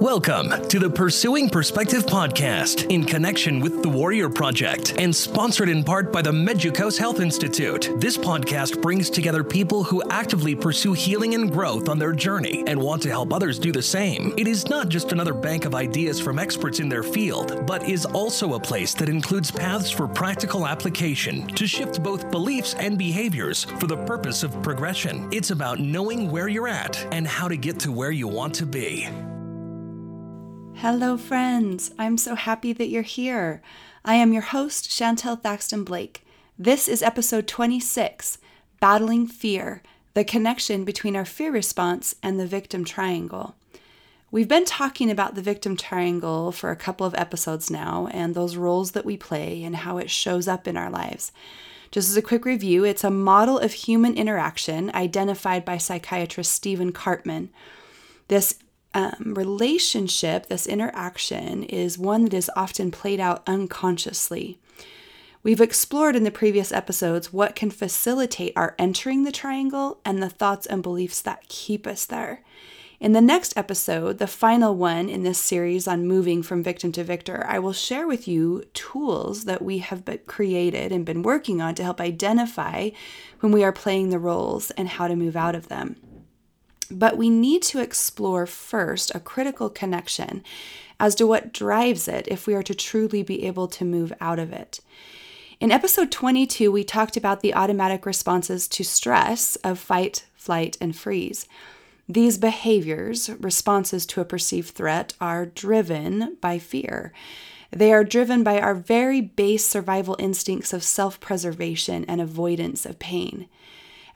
Welcome to the Pursuing Perspective podcast in connection with the Warrior Project and sponsored in part by the Medjugorje Health Institute. This podcast brings together people who actively pursue healing and growth on their journey and want to help others do the same. It is not just another bank of ideas from experts in their field, but is also a place that includes paths for practical application to shift both beliefs and behaviors for the purpose of progression. It's about knowing where you're at and how to get to where you want to be. Hello, friends. I'm so happy that you're here. I am your host, Chantel Thaxton Blake. This is episode 26 Battling Fear The Connection Between Our Fear Response and the Victim Triangle. We've been talking about the victim triangle for a couple of episodes now and those roles that we play and how it shows up in our lives. Just as a quick review, it's a model of human interaction identified by psychiatrist Stephen Karpman. This um, relationship, this interaction, is one that is often played out unconsciously. We've explored in the previous episodes what can facilitate our entering the triangle and the thoughts and beliefs that keep us there. In the next episode, the final one in this series on moving from victim to victor, I will share with you tools that we have created and been working on to help identify when we are playing the roles and how to move out of them. But we need to explore first a critical connection as to what drives it if we are to truly be able to move out of it. In episode 22, we talked about the automatic responses to stress of fight, flight, and freeze. These behaviors, responses to a perceived threat, are driven by fear. They are driven by our very base survival instincts of self preservation and avoidance of pain.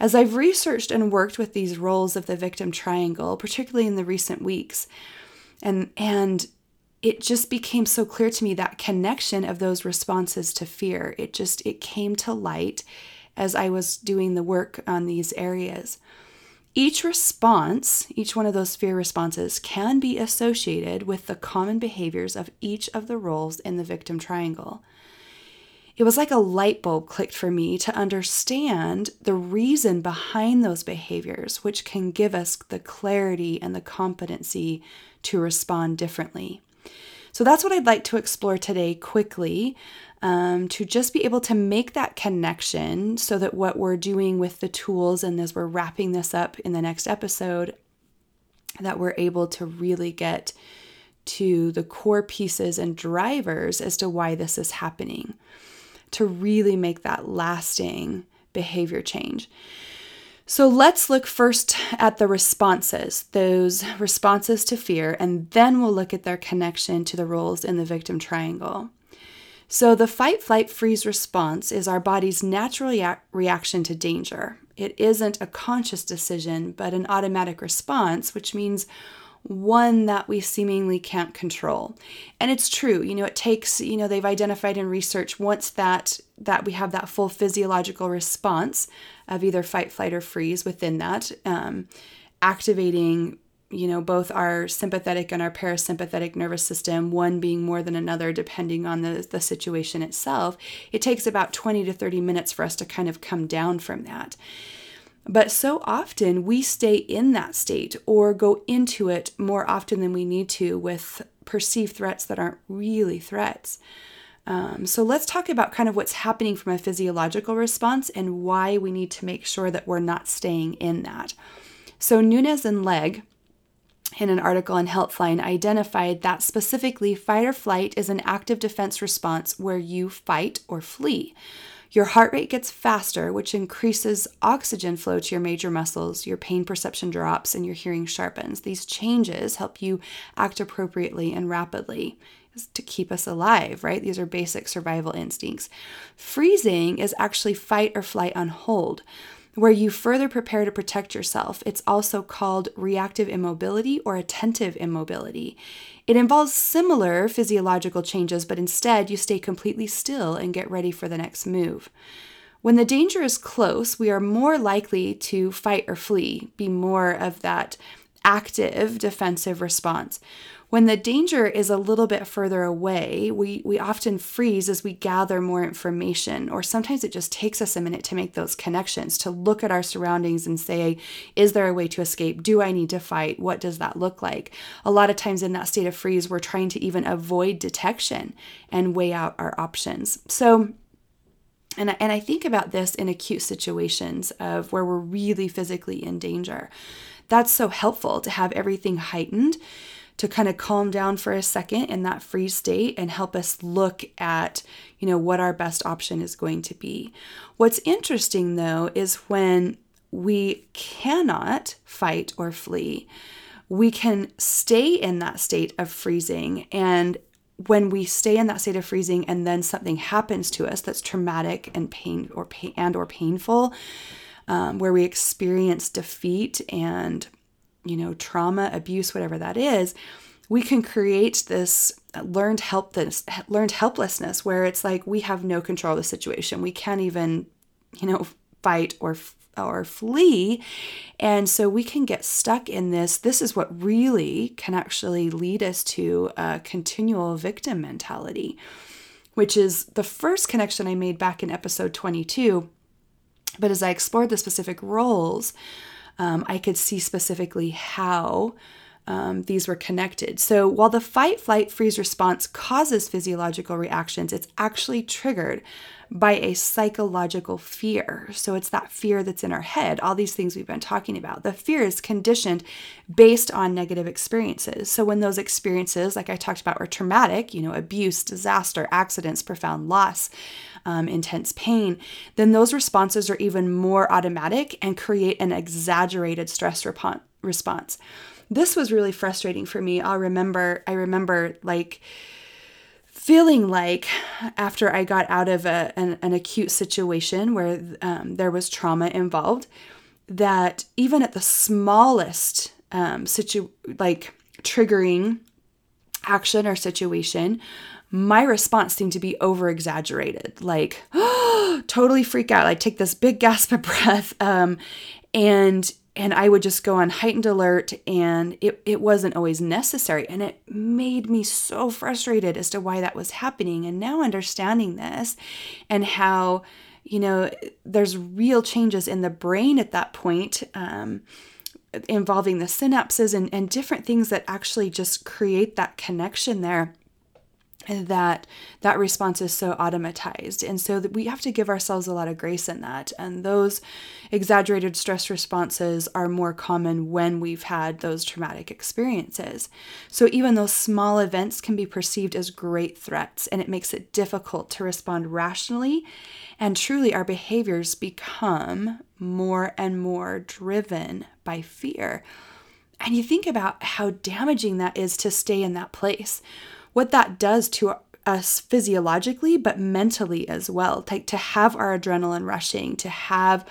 As I've researched and worked with these roles of the victim triangle, particularly in the recent weeks, and and it just became so clear to me that connection of those responses to fear. It just it came to light as I was doing the work on these areas. Each response, each one of those fear responses, can be associated with the common behaviors of each of the roles in the victim triangle it was like a light bulb clicked for me to understand the reason behind those behaviors, which can give us the clarity and the competency to respond differently. So that's what I'd like to explore today quickly um, to just be able to make that connection so that what we're doing with the tools and as we're wrapping this up in the next episode, that we're able to really get to the core pieces and drivers as to why this is happening to really make that lasting behavior change. So let's look first at the responses, those responses to fear, and then we'll look at their connection to the roles in the victim triangle. So, the fight, flight, freeze response is our body's natural rea- reaction to danger. It isn't a conscious decision, but an automatic response, which means one that we seemingly can't control. And it's true, you know, it takes, you know, they've identified in research once that that we have that full physiological response of either fight, flight, or freeze within that, um, activating you know both our sympathetic and our parasympathetic nervous system one being more than another depending on the, the situation itself it takes about 20 to 30 minutes for us to kind of come down from that but so often we stay in that state or go into it more often than we need to with perceived threats that aren't really threats. Um, so let's talk about kind of what's happening from a physiological response and why we need to make sure that we're not staying in that. So Nunez and Legg in an article on Healthline identified that specifically fight or flight is an active defense response where you fight or flee. Your heart rate gets faster, which increases oxygen flow to your major muscles, your pain perception drops, and your hearing sharpens. These changes help you act appropriately and rapidly to keep us alive, right? These are basic survival instincts. Freezing is actually fight or flight on hold where you further prepare to protect yourself. It's also called reactive immobility or attentive immobility. It involves similar physiological changes, but instead you stay completely still and get ready for the next move. When the danger is close, we are more likely to fight or flee, be more of that active defensive response. When the danger is a little bit further away, we, we often freeze as we gather more information, or sometimes it just takes us a minute to make those connections, to look at our surroundings and say, is there a way to escape? Do I need to fight? What does that look like? A lot of times in that state of freeze, we're trying to even avoid detection and weigh out our options. So, and I, and I think about this in acute situations of where we're really physically in danger. That's so helpful to have everything heightened to kind of calm down for a second in that freeze state and help us look at, you know, what our best option is going to be. What's interesting though is when we cannot fight or flee, we can stay in that state of freezing and when we stay in that state of freezing and then something happens to us that's traumatic and pain or pain and or painful um, where we experience defeat and you know, trauma, abuse, whatever that is, we can create this learned helpless learned helplessness where it's like we have no control of the situation. We can't even, you know, fight or or flee. And so we can get stuck in this. This is what really can actually lead us to a continual victim mentality, which is the first connection I made back in episode 22. But as I explored the specific roles, um, I could see specifically how um, these were connected. So while the fight, flight, freeze response causes physiological reactions, it's actually triggered by a psychological fear. So it's that fear that's in our head, all these things we've been talking about. The fear is conditioned based on negative experiences. So when those experiences, like I talked about, are traumatic, you know, abuse, disaster, accidents, profound loss, um, intense pain, then those responses are even more automatic and create an exaggerated stress response. This was really frustrating for me. I'll remember, I remember like, feeling like after I got out of a, an, an acute situation where um, there was trauma involved, that even at the smallest um, situ like triggering action or situation, my response seemed to be over exaggerated, like totally freak out. I take this big gasp of breath, um, and and I would just go on heightened alert, and it it wasn't always necessary, and it made me so frustrated as to why that was happening. And now understanding this, and how you know there's real changes in the brain at that point. Um, involving the synapses and, and different things that actually just create that connection there that that response is so automatized. And so that we have to give ourselves a lot of grace in that. And those exaggerated stress responses are more common when we've had those traumatic experiences. So even those small events can be perceived as great threats and it makes it difficult to respond rationally. And truly our behaviors become more and more driven by fear. And you think about how damaging that is to stay in that place what that does to us physiologically, but mentally as well. To, to have our adrenaline rushing, to have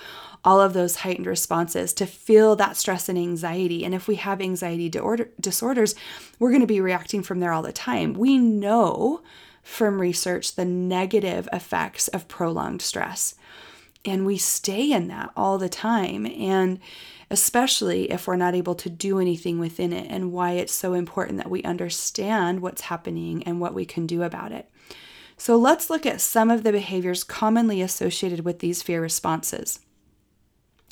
all of those heightened responses, to feel that stress and anxiety. And if we have anxiety disorders, we're going to be reacting from there all the time. We know from research the negative effects of prolonged stress. And we stay in that all the time. And especially if we're not able to do anything within it, and why it's so important that we understand what's happening and what we can do about it. So, let's look at some of the behaviors commonly associated with these fear responses.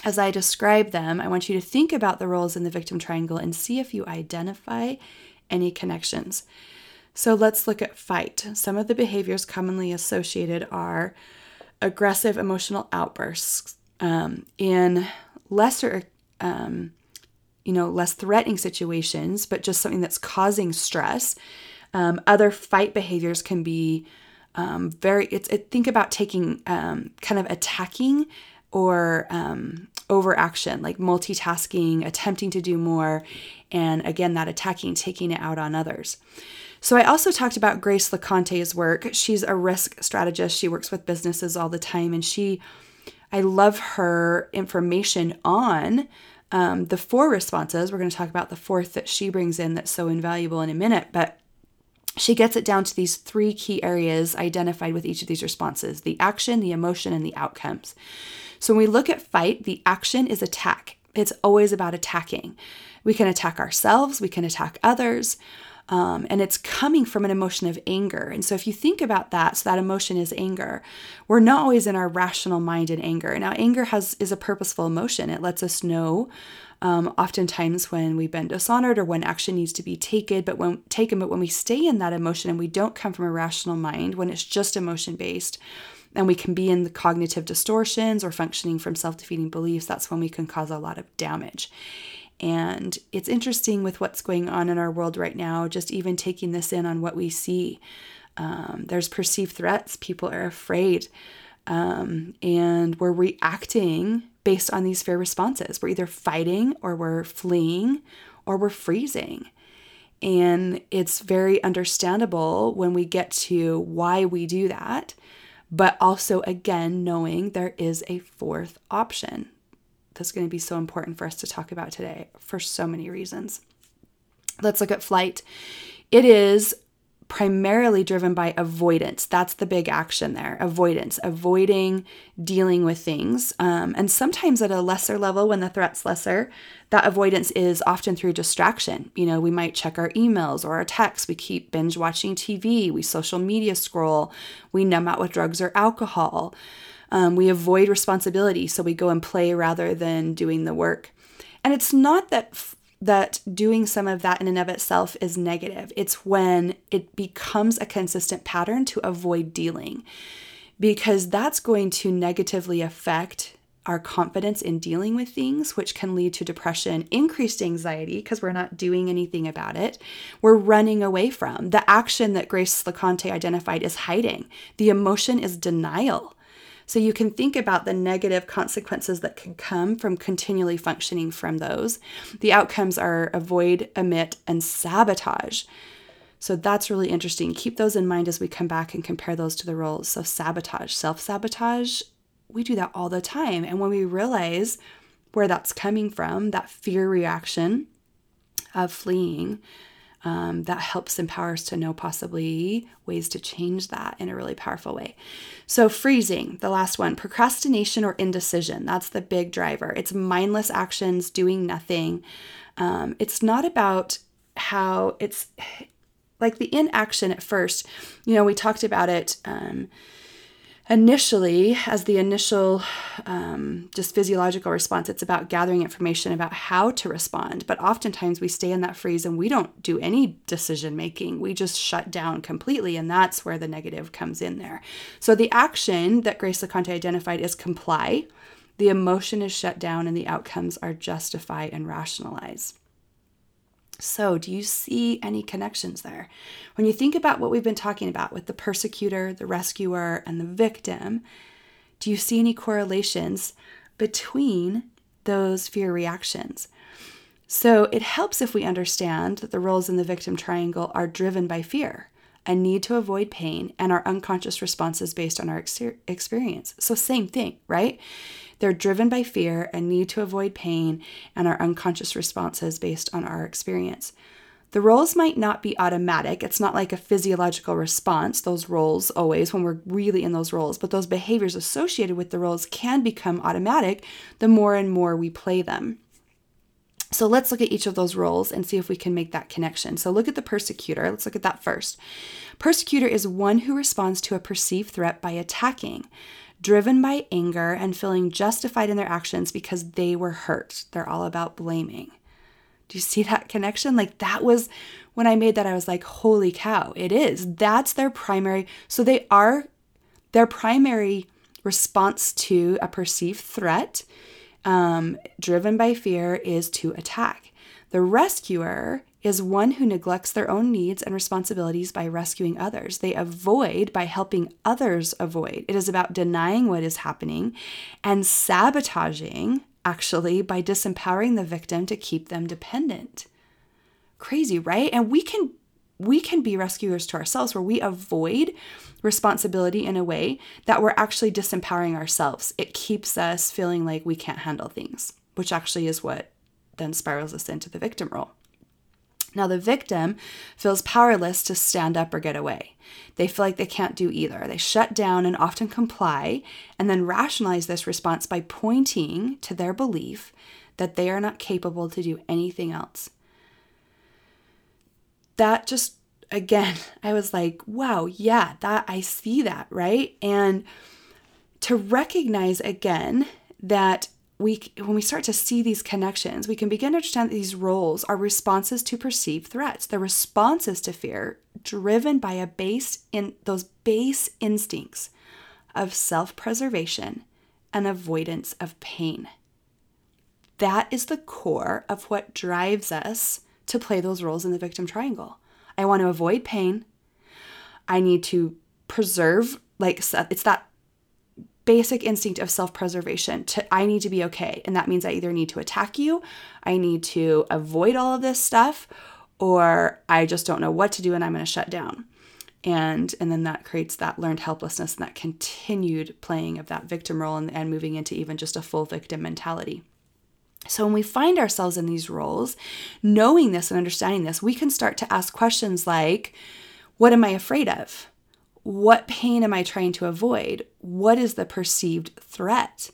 As I describe them, I want you to think about the roles in the victim triangle and see if you identify any connections. So let's look at fight. Some of the behaviors commonly associated are aggressive emotional outbursts. Um, in lesser um, you know, less threatening situations, but just something that's causing stress. Um, other fight behaviors can be um, very. It's it, think about taking um, kind of attacking or um, overaction, like multitasking, attempting to do more, and again that attacking, taking it out on others. So I also talked about Grace LeConte's work. She's a risk strategist. She works with businesses all the time, and she I love her information on um, the four responses. We're going to talk about the fourth that she brings in that's so invaluable in a minute, but she gets it down to these three key areas identified with each of these responses the action, the emotion, and the outcomes. So when we look at fight, the action is attack. It's always about attacking. We can attack ourselves, we can attack others, um, and it's coming from an emotion of anger. And so, if you think about that, so that emotion is anger. We're not always in our rational mind in anger. Now, anger has is a purposeful emotion. It lets us know, um, oftentimes when we've been dishonored or when action needs to be taken, but when taken. But when we stay in that emotion and we don't come from a rational mind, when it's just emotion based, and we can be in the cognitive distortions or functioning from self defeating beliefs, that's when we can cause a lot of damage. And it's interesting with what's going on in our world right now, just even taking this in on what we see. Um, there's perceived threats, people are afraid, um, and we're reacting based on these fear responses. We're either fighting or we're fleeing or we're freezing. And it's very understandable when we get to why we do that, but also, again, knowing there is a fourth option that's going to be so important for us to talk about today for so many reasons. Let's look at flight. It is primarily driven by avoidance. That's the big action there avoidance, avoiding dealing with things. Um, and sometimes at a lesser level, when the threat's lesser, that avoidance is often through distraction. You know, we might check our emails or our texts, we keep binge watching TV, we social media scroll, we numb out with drugs or alcohol. Um, we avoid responsibility, so we go and play rather than doing the work. And it's not that that doing some of that in and of itself is negative. It's when it becomes a consistent pattern to avoid dealing, because that's going to negatively affect our confidence in dealing with things, which can lead to depression, increased anxiety because we're not doing anything about it. We're running away from. The action that Grace LeConte identified is hiding, the emotion is denial. So you can think about the negative consequences that can come from continually functioning from those. The outcomes are avoid, omit, and sabotage. So that's really interesting. Keep those in mind as we come back and compare those to the roles. So, sabotage, self sabotage, we do that all the time. And when we realize where that's coming from, that fear reaction of fleeing, um, that helps empower us to know possibly ways to change that in a really powerful way. So, freezing, the last one, procrastination or indecision. That's the big driver. It's mindless actions, doing nothing. Um, it's not about how it's like the inaction at first. You know, we talked about it. Um, initially, as the initial um, just physiological response, it's about gathering information about how to respond. But oftentimes we stay in that freeze and we don't do any decision making. We just shut down completely. And that's where the negative comes in there. So the action that Grace LeConte identified is comply. The emotion is shut down and the outcomes are justify and rationalize. So, do you see any connections there? When you think about what we've been talking about with the persecutor, the rescuer, and the victim, do you see any correlations between those fear reactions? So, it helps if we understand that the roles in the victim triangle are driven by fear, a need to avoid pain, and our unconscious responses based on our ex- experience. So, same thing, right? They're driven by fear and need to avoid pain and our unconscious responses based on our experience. The roles might not be automatic. It's not like a physiological response, those roles always, when we're really in those roles, but those behaviors associated with the roles can become automatic the more and more we play them. So let's look at each of those roles and see if we can make that connection. So look at the persecutor. Let's look at that first. Persecutor is one who responds to a perceived threat by attacking driven by anger and feeling justified in their actions because they were hurt. They're all about blaming. Do you see that connection? Like that was when I made that, I was like, holy cow, it is. That's their primary. So they are their primary response to a perceived threat, um, driven by fear, is to attack. The rescuer is one who neglects their own needs and responsibilities by rescuing others. They avoid by helping others avoid. It is about denying what is happening and sabotaging, actually, by disempowering the victim to keep them dependent. Crazy, right? And we can we can be rescuers to ourselves where we avoid responsibility in a way that we're actually disempowering ourselves. It keeps us feeling like we can't handle things, which actually is what then spirals us into the victim role. Now, the victim feels powerless to stand up or get away. They feel like they can't do either. They shut down and often comply, and then rationalize this response by pointing to their belief that they are not capable to do anything else. That just, again, I was like, wow, yeah, that I see that, right? And to recognize again that we when we start to see these connections we can begin to understand that these roles are responses to perceived threats. The responses to fear driven by a base in those base instincts of self-preservation and avoidance of pain. That is the core of what drives us to play those roles in the victim triangle. I want to avoid pain. I need to preserve like it's that basic instinct of self-preservation to I need to be okay and that means I either need to attack you, I need to avoid all of this stuff or I just don't know what to do and I'm going to shut down. And and then that creates that learned helplessness and that continued playing of that victim role and, and moving into even just a full victim mentality. So, when we find ourselves in these roles, knowing this and understanding this, we can start to ask questions like, What am I afraid of? What pain am I trying to avoid? What is the perceived threat?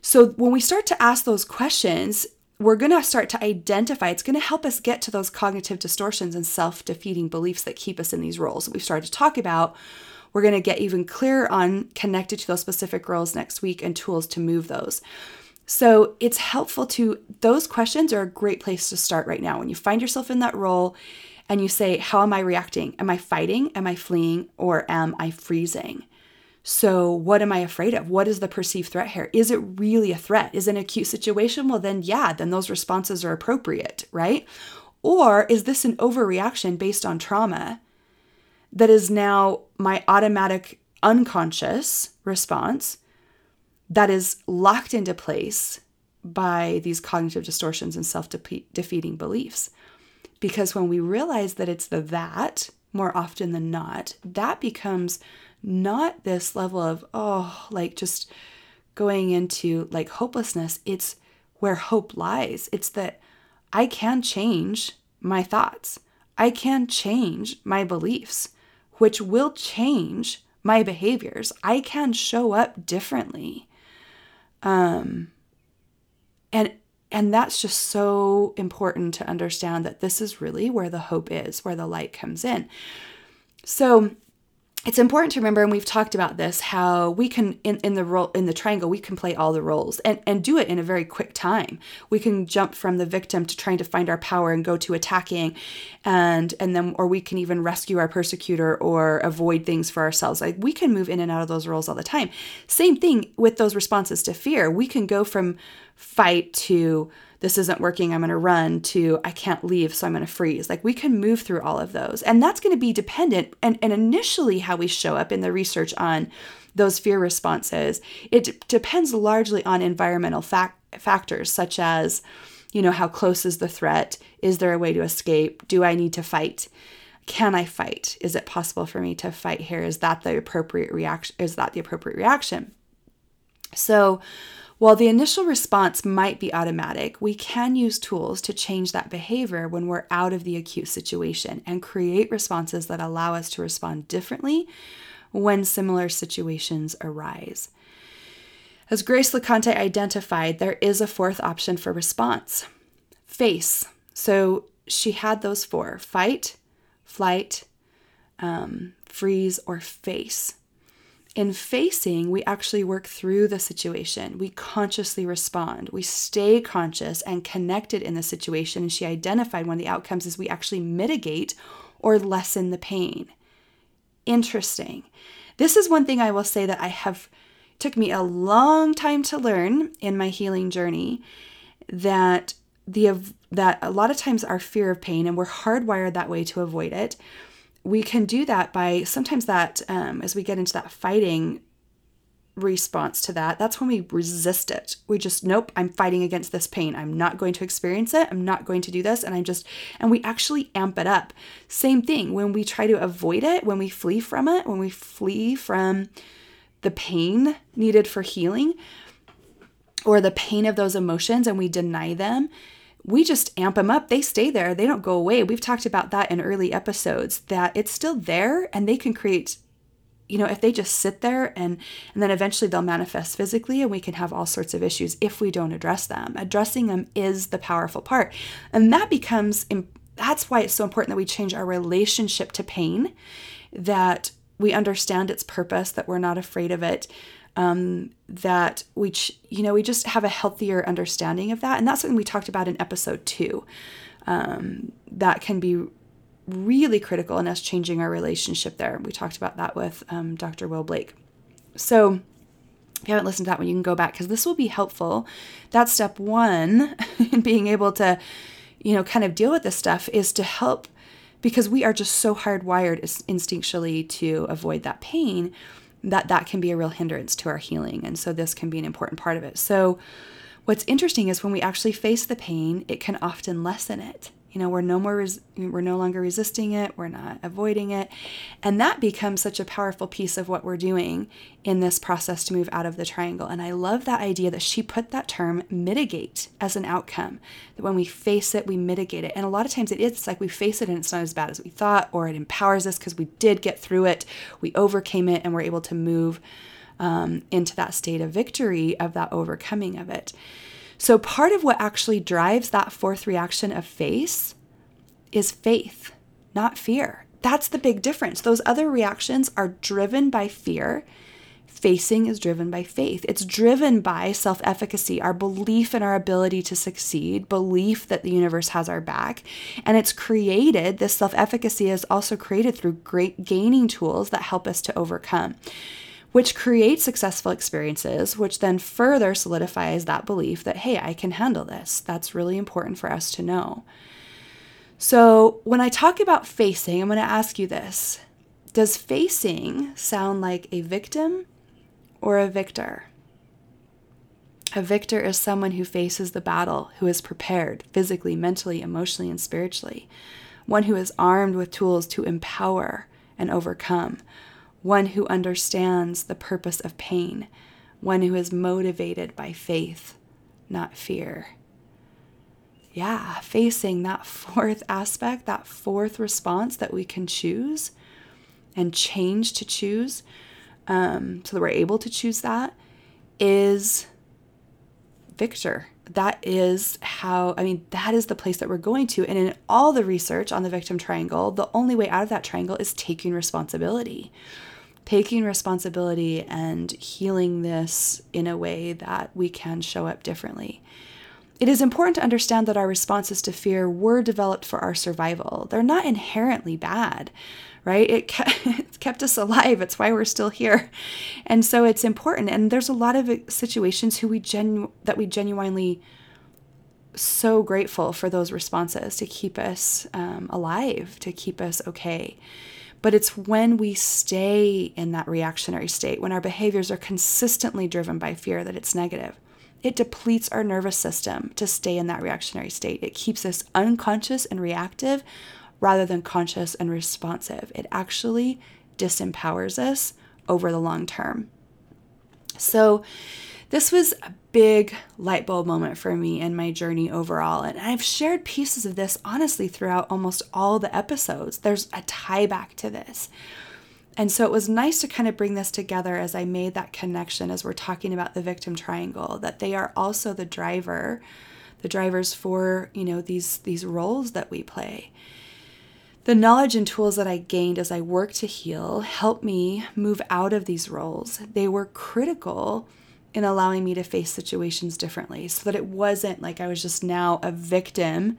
So, when we start to ask those questions, we're going to start to identify, it's going to help us get to those cognitive distortions and self defeating beliefs that keep us in these roles that we've started to talk about. We're going to get even clearer on connected to those specific roles next week and tools to move those. So it's helpful to, those questions are a great place to start right now. When you find yourself in that role and you say, How am I reacting? Am I fighting? Am I fleeing? Or am I freezing? So, what am I afraid of? What is the perceived threat here? Is it really a threat? Is it an acute situation? Well, then, yeah, then those responses are appropriate, right? Or is this an overreaction based on trauma that is now my automatic unconscious response that is locked into place by these cognitive distortions and self defeating beliefs? Because when we realize that it's the that more often than not, that becomes not this level of, oh, like just going into like hopelessness. It's where hope lies. It's that I can change my thoughts, I can change my beliefs, which will change my behaviors. I can show up differently. Um, and and that's just so important to understand that this is really where the hope is, where the light comes in. So it's important to remember, and we've talked about this, how we can in, in the role in the triangle, we can play all the roles and, and do it in a very quick time. We can jump from the victim to trying to find our power and go to attacking and and then or we can even rescue our persecutor or avoid things for ourselves. Like we can move in and out of those roles all the time. Same thing with those responses to fear. We can go from fight to this isn't working, I'm going to run, to I can't leave, so I'm going to freeze. Like we can move through all of those. And that's going to be dependent. And, and initially, how we show up in the research on those fear responses, it d- depends largely on environmental fac- factors, such as, you know, how close is the threat? Is there a way to escape? Do I need to fight? Can I fight? Is it possible for me to fight here? Is that the appropriate reaction? Is that the appropriate reaction? So, while the initial response might be automatic, we can use tools to change that behavior when we're out of the acute situation and create responses that allow us to respond differently when similar situations arise. As Grace LeConte identified, there is a fourth option for response face. So she had those four fight, flight, um, freeze, or face. In facing, we actually work through the situation. We consciously respond. We stay conscious and connected in the situation. And she identified one of the outcomes is we actually mitigate or lessen the pain. Interesting. This is one thing I will say that I have took me a long time to learn in my healing journey that the that a lot of times our fear of pain and we're hardwired that way to avoid it we can do that by sometimes that um, as we get into that fighting response to that that's when we resist it. We just nope i'm fighting against this pain. I'm not going to experience it. I'm not going to do this. And i'm just and we actually amp it up. Same thing when we try to avoid it when we flee from it when we flee from the pain needed for healing or the pain of those emotions and we deny them we just amp them up. They stay there, they don't go away. We've talked about that in early episodes that it's still there and they can create you know if they just sit there and and then eventually they'll manifest physically and we can have all sorts of issues if we don't address them addressing them is the powerful part and that becomes that's why it's so important that we change our relationship to pain that we understand its purpose that we're not afraid of it um, that we you know we just have a healthier understanding of that and that's something we talked about in episode two um, that can be really critical in us changing our relationship there. We talked about that with um, Dr. Will Blake. So, if you haven't listened to that one, you can go back because this will be helpful. That's step one in being able to, you know, kind of deal with this stuff is to help because we are just so hardwired instinctually to avoid that pain that that can be a real hindrance to our healing. And so, this can be an important part of it. So, what's interesting is when we actually face the pain, it can often lessen it. You know, we're no more res- we're no longer resisting it, we're not avoiding it. And that becomes such a powerful piece of what we're doing in this process to move out of the triangle. And I love that idea that she put that term mitigate as an outcome. That when we face it, we mitigate it. And a lot of times it is like we face it and it's not as bad as we thought, or it empowers us because we did get through it, we overcame it, and we're able to move um, into that state of victory of that overcoming of it. So, part of what actually drives that fourth reaction of face is faith, not fear. That's the big difference. Those other reactions are driven by fear. Facing is driven by faith. It's driven by self efficacy, our belief in our ability to succeed, belief that the universe has our back. And it's created, this self efficacy is also created through great gaining tools that help us to overcome which creates successful experiences, which then further solidifies that belief that, hey, I can handle this. That's really important for us to know. So, when I talk about facing, I'm going to ask you this Does facing sound like a victim or a victor? A victor is someone who faces the battle, who is prepared physically, mentally, emotionally, and spiritually. One who is armed with tools to empower and overcome one who understands the purpose of pain, one who is motivated by faith, not fear. Yeah, facing that fourth aspect, that fourth response that we can choose and change to choose, um, so that we're able to choose that, is victor. That is how, I mean, that is the place that we're going to. And in all the research on the victim triangle, the only way out of that triangle is taking responsibility taking responsibility and healing this in a way that we can show up differently. It is important to understand that our responses to fear were developed for our survival. They're not inherently bad, right? It kept, us alive. It's why we're still here. And so it's important. And there's a lot of situations who we genu- that we genuinely so grateful for those responses to keep us um, alive, to keep us okay. But it's when we stay in that reactionary state, when our behaviors are consistently driven by fear, that it's negative. It depletes our nervous system to stay in that reactionary state. It keeps us unconscious and reactive rather than conscious and responsive. It actually disempowers us over the long term. So, this was a big light bulb moment for me in my journey overall. And I've shared pieces of this honestly throughout almost all the episodes. There's a tie back to this. And so it was nice to kind of bring this together as I made that connection as we're talking about the victim triangle, that they are also the driver, the drivers for, you know, these these roles that we play. The knowledge and tools that I gained as I worked to heal helped me move out of these roles. They were critical in allowing me to face situations differently so that it wasn't like I was just now a victim.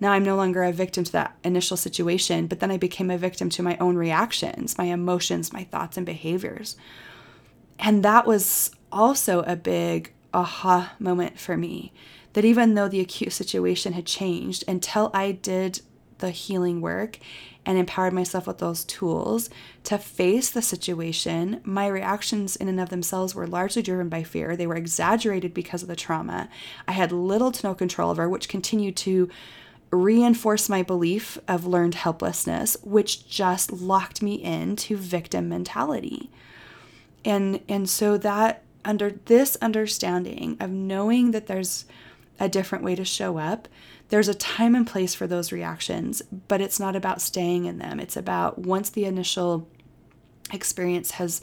Now I'm no longer a victim to that initial situation, but then I became a victim to my own reactions, my emotions, my thoughts, and behaviors. And that was also a big aha moment for me that even though the acute situation had changed, until I did the healing work and empowered myself with those tools to face the situation, my reactions in and of themselves were largely driven by fear. They were exaggerated because of the trauma. I had little to no control over, which continued to reinforce my belief of learned helplessness, which just locked me into victim mentality. And and so that under this understanding of knowing that there's a different way to show up. There's a time and place for those reactions, but it's not about staying in them. It's about once the initial experience has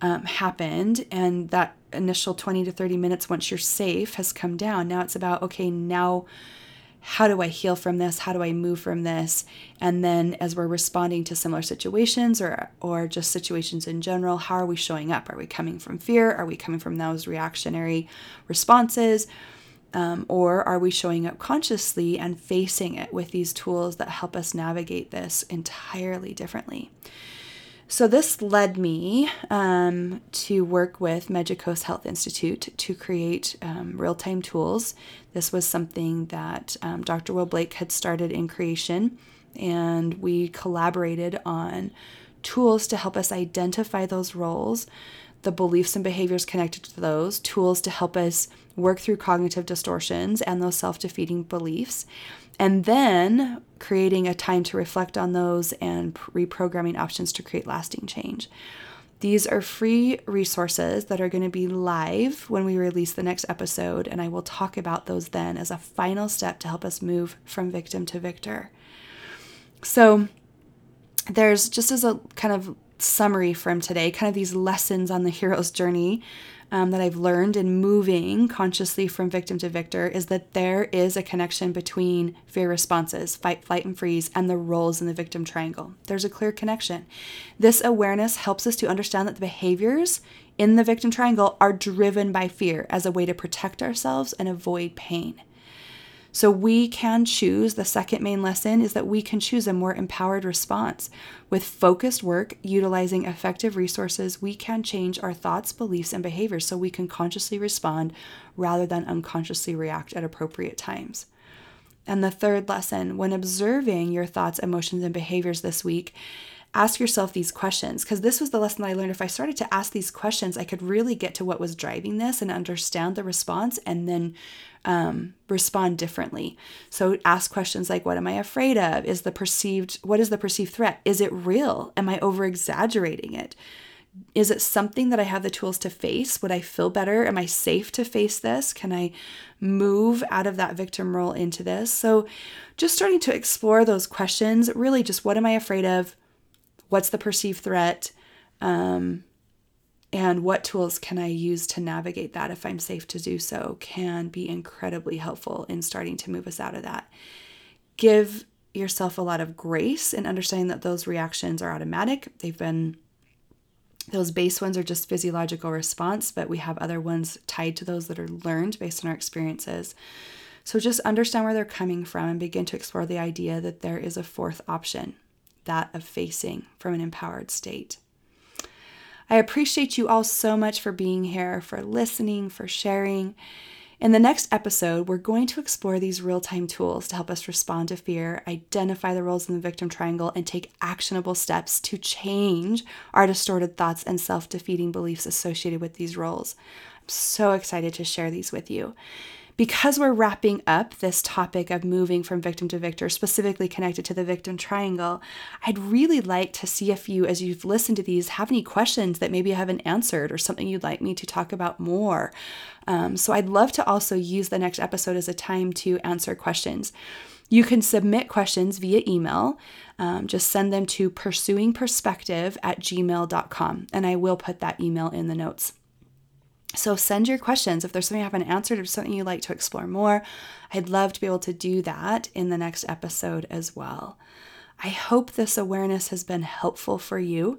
um, happened and that initial 20 to 30 minutes, once you're safe, has come down. Now it's about, okay, now how do I heal from this? How do I move from this? And then as we're responding to similar situations or or just situations in general, how are we showing up? Are we coming from fear? Are we coming from those reactionary responses? Um, or are we showing up consciously and facing it with these tools that help us navigate this entirely differently? So, this led me um, to work with Medjugorje Health Institute to create um, real time tools. This was something that um, Dr. Will Blake had started in creation, and we collaborated on tools to help us identify those roles, the beliefs and behaviors connected to those, tools to help us work through cognitive distortions and those self defeating beliefs, and then creating a time to reflect on those and reprogramming options to create lasting change. These are free resources that are going to be live when we release the next episode, and I will talk about those then as a final step to help us move from victim to victor. So, there's just as a kind of summary from today, kind of these lessons on the hero's journey um, that I've learned in moving consciously from victim to victor is that there is a connection between fear responses, fight, flight, and freeze, and the roles in the victim triangle. There's a clear connection. This awareness helps us to understand that the behaviors in the victim triangle are driven by fear as a way to protect ourselves and avoid pain. So we can choose, the second main lesson is that we can choose a more empowered response. With focused work, utilizing effective resources, we can change our thoughts, beliefs, and behaviors so we can consciously respond rather than unconsciously react at appropriate times. And the third lesson when observing your thoughts, emotions, and behaviors this week, ask yourself these questions because this was the lesson that I learned. If I started to ask these questions, I could really get to what was driving this and understand the response and then um, respond differently. So ask questions like, What am I afraid of? Is the perceived, what is the perceived threat? Is it real? Am I over exaggerating it? Is it something that I have the tools to face? Would I feel better? Am I safe to face this? Can I move out of that victim role into this? So, just starting to explore those questions really just what am I afraid of? What's the perceived threat? Um, and what tools can I use to navigate that if I'm safe to do so can be incredibly helpful in starting to move us out of that. Give yourself a lot of grace in understanding that those reactions are automatic. They've been those base ones are just physiological response, but we have other ones tied to those that are learned based on our experiences. So just understand where they're coming from and begin to explore the idea that there is a fourth option, that of facing from an empowered state. I appreciate you all so much for being here, for listening, for sharing. In the next episode, we're going to explore these real time tools to help us respond to fear, identify the roles in the victim triangle, and take actionable steps to change our distorted thoughts and self defeating beliefs associated with these roles. I'm so excited to share these with you because we're wrapping up this topic of moving from victim to victor, specifically connected to the victim triangle, I'd really like to see if you, as you've listened to these, have any questions that maybe I haven't answered or something you'd like me to talk about more. Um, so I'd love to also use the next episode as a time to answer questions. You can submit questions via email. Um, just send them to pursuingperspective at gmail.com, and I will put that email in the notes. So send your questions. If there's something I haven't answered or something you'd like to explore more, I'd love to be able to do that in the next episode as well. I hope this awareness has been helpful for you.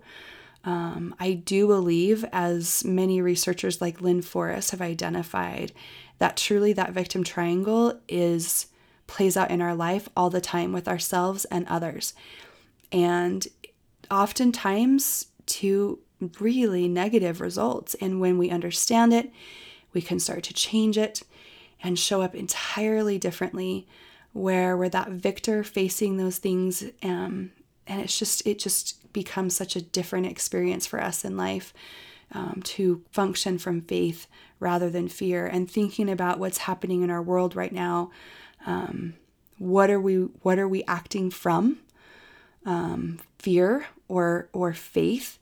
Um, I do believe, as many researchers like Lynne Forrest have identified, that truly that victim triangle is plays out in our life all the time with ourselves and others. And oftentimes to really negative results. And when we understand it, we can start to change it and show up entirely differently where we're that victor facing those things. Um, and it's just it just becomes such a different experience for us in life um, to function from faith rather than fear. And thinking about what's happening in our world right now um, what are we what are we acting from? Um, fear or or faith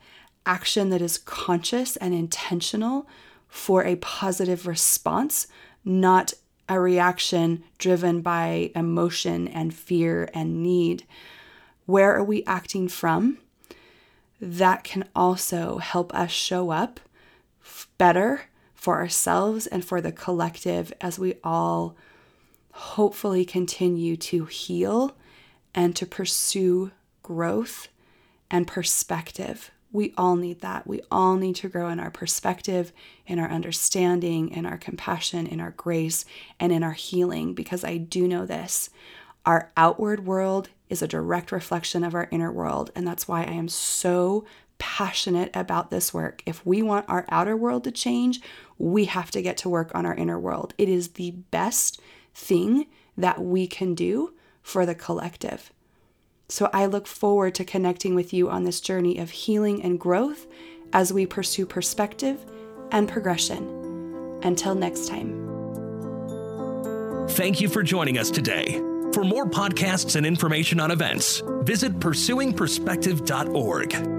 action that is conscious and intentional for a positive response, not a reaction driven by emotion and fear and need. Where are we acting from? That can also help us show up better for ourselves and for the collective as we all hopefully continue to heal and to pursue growth and perspective. We all need that. We all need to grow in our perspective, in our understanding, in our compassion, in our grace, and in our healing because I do know this. Our outward world is a direct reflection of our inner world. And that's why I am so passionate about this work. If we want our outer world to change, we have to get to work on our inner world. It is the best thing that we can do for the collective. So I look forward to connecting with you on this journey of healing and growth as we pursue perspective and progression. Until next time. Thank you for joining us today. For more podcasts and information on events, visit pursuingperspective.org.